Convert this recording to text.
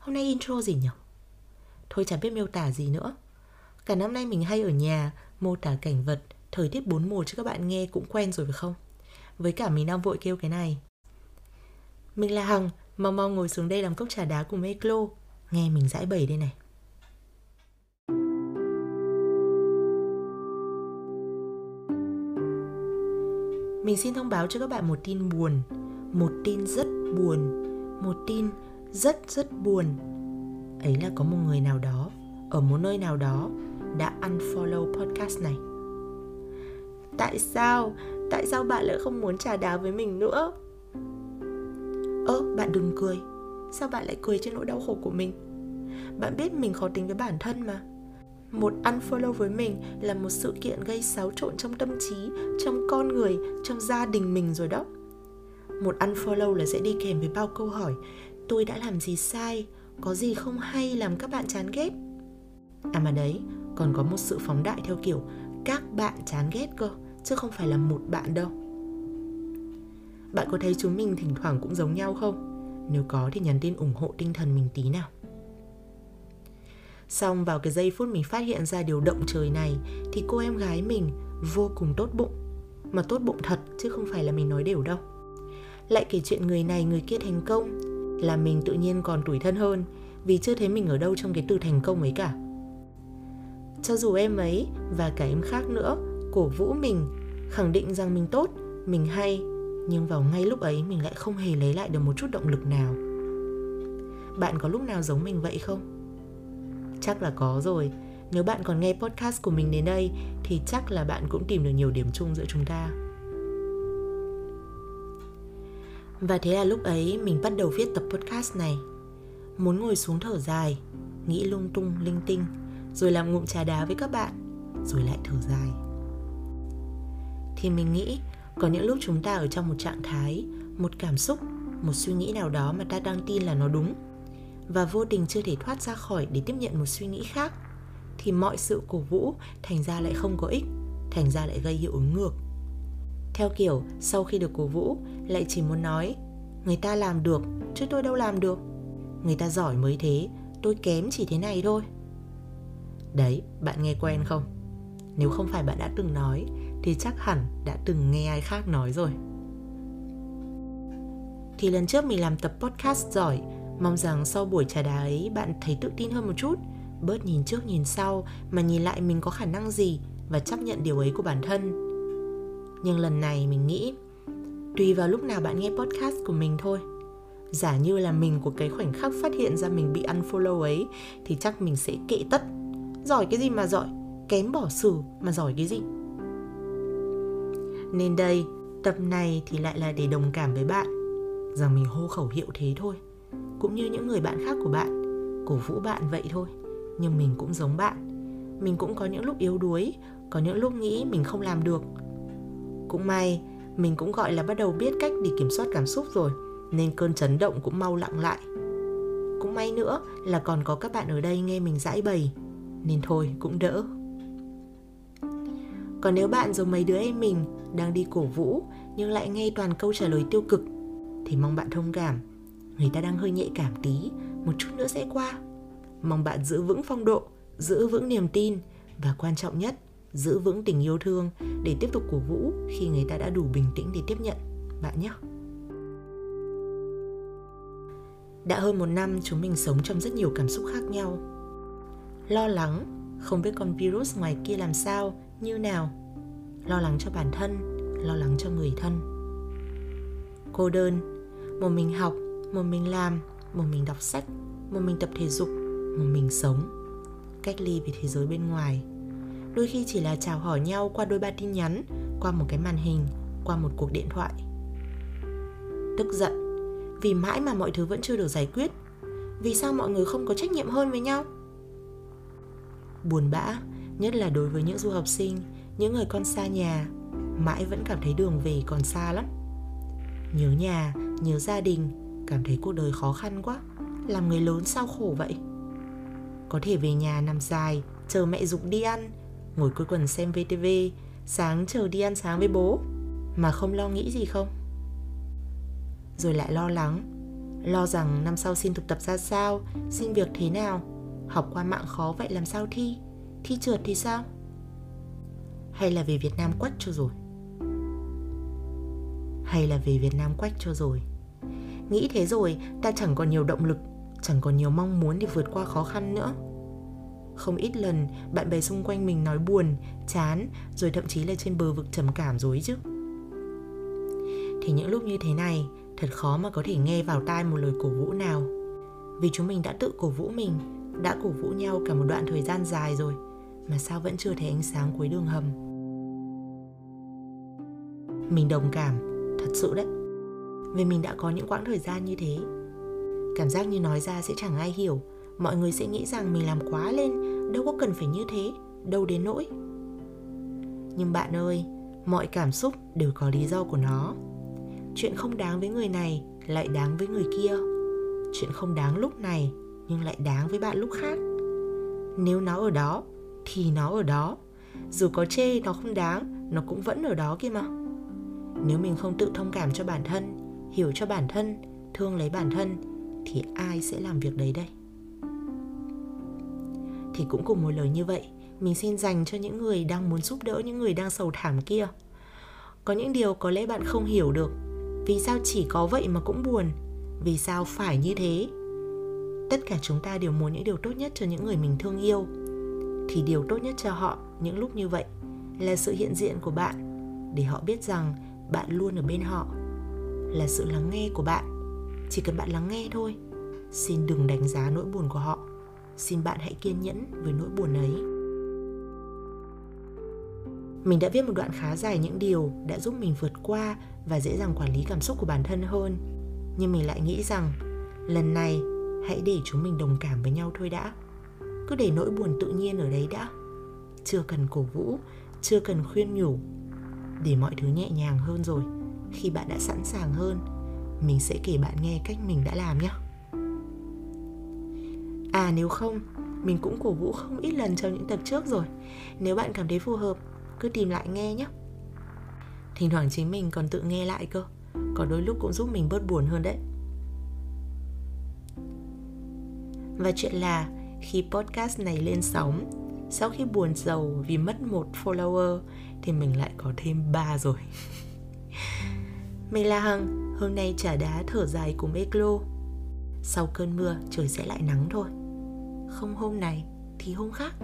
Hôm nay intro gì nhỉ? Thôi chẳng biết miêu tả gì nữa. Cả năm nay mình hay ở nhà, Mô tả cảnh vật, Thời tiết bốn mùa cho các bạn nghe cũng quen rồi phải không? Với cả mình đang vội kêu cái này. Mình là Hằng, Mau mau ngồi xuống đây làm cốc trà đá cùng Eclo. Nghe mình giải bày đây này. Mình xin thông báo cho các bạn một tin buồn. Một tin rất buồn. Một tin rất rất buồn Ấy là có một người nào đó Ở một nơi nào đó Đã unfollow podcast này Tại sao? Tại sao bạn lại không muốn trà đá với mình nữa? Ơ, bạn đừng cười Sao bạn lại cười trên nỗi đau khổ của mình? Bạn biết mình khó tính với bản thân mà một unfollow với mình là một sự kiện gây xáo trộn trong tâm trí, trong con người, trong gia đình mình rồi đó. Một unfollow là sẽ đi kèm với bao câu hỏi Tôi đã làm gì sai? Có gì không hay làm các bạn chán ghét? À mà đấy, còn có một sự phóng đại theo kiểu các bạn chán ghét cơ, chứ không phải là một bạn đâu. Bạn có thấy chúng mình thỉnh thoảng cũng giống nhau không? Nếu có thì nhắn tin ủng hộ tinh thần mình tí nào. Xong vào cái giây phút mình phát hiện ra điều động trời này Thì cô em gái mình vô cùng tốt bụng Mà tốt bụng thật chứ không phải là mình nói đều đâu Lại kể chuyện người này người kia thành công là mình tự nhiên còn tuổi thân hơn Vì chưa thấy mình ở đâu trong cái từ thành công ấy cả. Cho dù em ấy và cả em khác nữa Cổ vũ mình Khẳng định rằng mình tốt, mình hay Nhưng vào ngay lúc ấy mình lại không hề lấy lại được một chút động lực nào. Bạn có lúc nào giống mình vậy không? Chắc là có rồi. Nếu bạn còn nghe podcast của mình đến đây Thì chắc là bạn cũng tìm được nhiều điểm chung giữa chúng ta. Và thế là lúc ấy mình bắt đầu viết tập podcast này. Muốn ngồi xuống thở dài, Nghĩ lung tung, linh tinh, Rồi làm ngụm trà đá với các bạn, Rồi lại thở dài. Thì mình nghĩ Có những lúc chúng ta ở trong một trạng thái, Một cảm xúc, Một suy nghĩ nào đó mà ta đang tin là nó đúng, và vô tình chưa thể thoát ra khỏi để tiếp nhận một suy nghĩ khác, thì mọi sự cổ vũ thành ra lại không có ích, thành ra lại gây hiệu ứng ngược theo kiểu, sau khi được cổ vũ, lại chỉ muốn nói, người ta làm được, chứ tôi đâu làm được. Người ta giỏi mới thế, tôi kém chỉ thế này thôi. Đấy, bạn nghe quen không? Nếu không phải bạn đã từng nói, thì chắc hẳn đã từng nghe ai khác nói rồi. Thì lần trước mình làm tập podcast giỏi, Mong rằng sau buổi trà đá ấy, bạn thấy tự tin hơn một chút. Bớt nhìn trước nhìn sau, mà nhìn lại mình có khả năng gì và chấp nhận điều ấy của bản thân. Nhưng lần này mình nghĩ, Tùy vào lúc nào bạn nghe podcast của mình thôi. Giả như là mình của cái khoảnh khắc phát hiện ra mình bị unfollow ấy, Thì chắc mình sẽ kệ tất. Giỏi cái gì mà giỏi? Kém bỏ xử mà giỏi cái gì? Nên đây, Tập này thì lại là để đồng cảm với bạn. Rằng mình hô khẩu hiệu thế thôi. Cũng như những người bạn khác của bạn. Cổ vũ bạn vậy thôi. Nhưng mình cũng giống bạn. Mình cũng có những lúc yếu đuối, có những lúc nghĩ mình không làm được cũng may. Mình cũng gọi là bắt đầu biết cách để kiểm soát cảm xúc rồi, nên cơn chấn động cũng mau lặng lại. Cũng may nữa là còn có các bạn ở đây nghe mình giãi bày, nên thôi cũng đỡ. Còn nếu bạn giống mấy đứa em mình đang đi cổ vũ nhưng lại nghe toàn câu trả lời tiêu cực, thì mong bạn thông cảm. Người ta đang hơi nhạy cảm tí, một chút nữa sẽ qua. Mong bạn giữ vững phong độ, giữ vững niềm tin và quan trọng nhất giữ vững tình yêu thương để tiếp tục cổ vũ khi người ta đã đủ bình tĩnh để tiếp nhận. Bạn nhé. Đã hơn một năm, chúng mình sống trong rất nhiều cảm xúc khác nhau. Lo lắng, không biết con virus ngoài kia làm sao, như nào. Lo lắng cho bản thân, lo lắng cho người thân. Cô đơn, một mình học, một mình làm, một mình đọc sách, một mình tập thể dục, một mình sống. Cách ly với thế giới bên ngoài đôi khi chỉ là chào hỏi nhau qua đôi ba tin nhắn, qua một cái màn hình, qua một cuộc điện thoại. Tức giận. Vì mãi mà mọi thứ vẫn chưa được giải quyết, vì sao mọi người không có trách nhiệm hơn với nhau? Buồn bã, nhất là đối với những du học sinh, những người con xa nhà, mãi vẫn cảm thấy đường về còn xa lắm. Nhớ nhà, nhớ gia đình, cảm thấy cuộc đời khó khăn quá, làm người lớn sao khổ vậy? Có thể về nhà nằm dài, chờ mẹ dục đi ăn ngồi cuối quần xem vtv sáng chờ đi ăn sáng với bố mà không lo nghĩ gì không rồi lại lo lắng Lo rằng năm sau xin thực tập ra sao, xin việc thế nào, học qua mạng khó vậy làm sao thi, thi trượt thì sao? Hay là về Việt Nam quách cho rồi? Hay là về Việt Nam quách cho rồi? Nghĩ thế rồi, ta chẳng còn nhiều động lực, chẳng còn nhiều mong muốn để vượt qua khó khăn nữa. Không ít lần bạn bè xung quanh mình nói buồn, chán, rồi thậm chí là trên bờ vực trầm cảm rồi chứ. Thì những lúc như thế này, thật khó mà có thể nghe vào tai một lời cổ vũ nào. Vì chúng mình đã tự cổ vũ mình, đã cổ vũ nhau cả một đoạn thời gian dài rồi, mà sao vẫn chưa thấy ánh sáng cuối đường hầm. Mình đồng cảm, thật sự đấy. Vì mình đã có những quãng thời gian như thế. Cảm giác như nói ra sẽ chẳng ai hiểu, mọi người sẽ nghĩ rằng mình làm quá lên, đâu có cần phải như thế, đâu đến nỗi. Nhưng bạn ơi, mọi cảm xúc đều có lý do của nó. Chuyện không đáng với người này lại đáng với người kia. Chuyện không đáng lúc này nhưng lại đáng với bạn lúc khác. Nếu nó ở đó thì nó ở đó. Dù có chê nó không đáng nó cũng vẫn ở đó kia mà. Nếu mình không tự thông cảm cho bản thân hiểu cho bản thân thương lấy bản thân thì ai sẽ làm việc đấy đây? Thì cũng cùng một lời như vậy. Mình xin dành cho những người đang muốn giúp đỡ những người đang sầu thảm kia. Có những điều có lẽ bạn không hiểu được. Vì sao chỉ có vậy mà cũng buồn? Vì sao phải như thế? Tất cả chúng ta đều muốn những điều tốt nhất cho những người mình thương yêu. Thì điều tốt nhất cho họ những lúc như vậy là sự hiện diện của bạn, để họ biết rằng bạn luôn ở bên họ. Là sự lắng nghe của bạn. Chỉ cần bạn lắng nghe thôi. Xin đừng đánh giá nỗi buồn của họ xin bạn hãy kiên nhẫn với nỗi buồn ấy. Mình đã viết một đoạn khá dài những điều đã giúp mình vượt qua và dễ dàng quản lý cảm xúc của bản thân hơn. Nhưng mình lại nghĩ rằng, lần này, hãy để chúng mình đồng cảm với nhau thôi đã. Cứ để nỗi buồn tự nhiên ở đấy đã. Chưa cần cổ vũ, chưa cần khuyên nhủ. Để mọi thứ nhẹ nhàng hơn rồi, khi bạn đã sẵn sàng hơn, mình sẽ kể bạn nghe cách mình đã làm nhé à nếu không, mình cũng cổ vũ không ít lần trong những tập trước rồi. Nếu bạn cảm thấy phù hợp, cứ tìm lại nghe nhé. Thỉnh thoảng chính mình còn tự nghe lại cơ. Có đôi lúc cũng giúp mình bớt buồn hơn đấy. Và chuyện là, khi podcast này lên sóng, sau khi buồn giàu vì mất một follower, thì mình lại có thêm ba rồi. Mình là hằng, hôm nay trả đá thở dài cùng eclo. Sau cơn mưa, trời sẽ lại nắng thôi không hôm này thì hôm khác.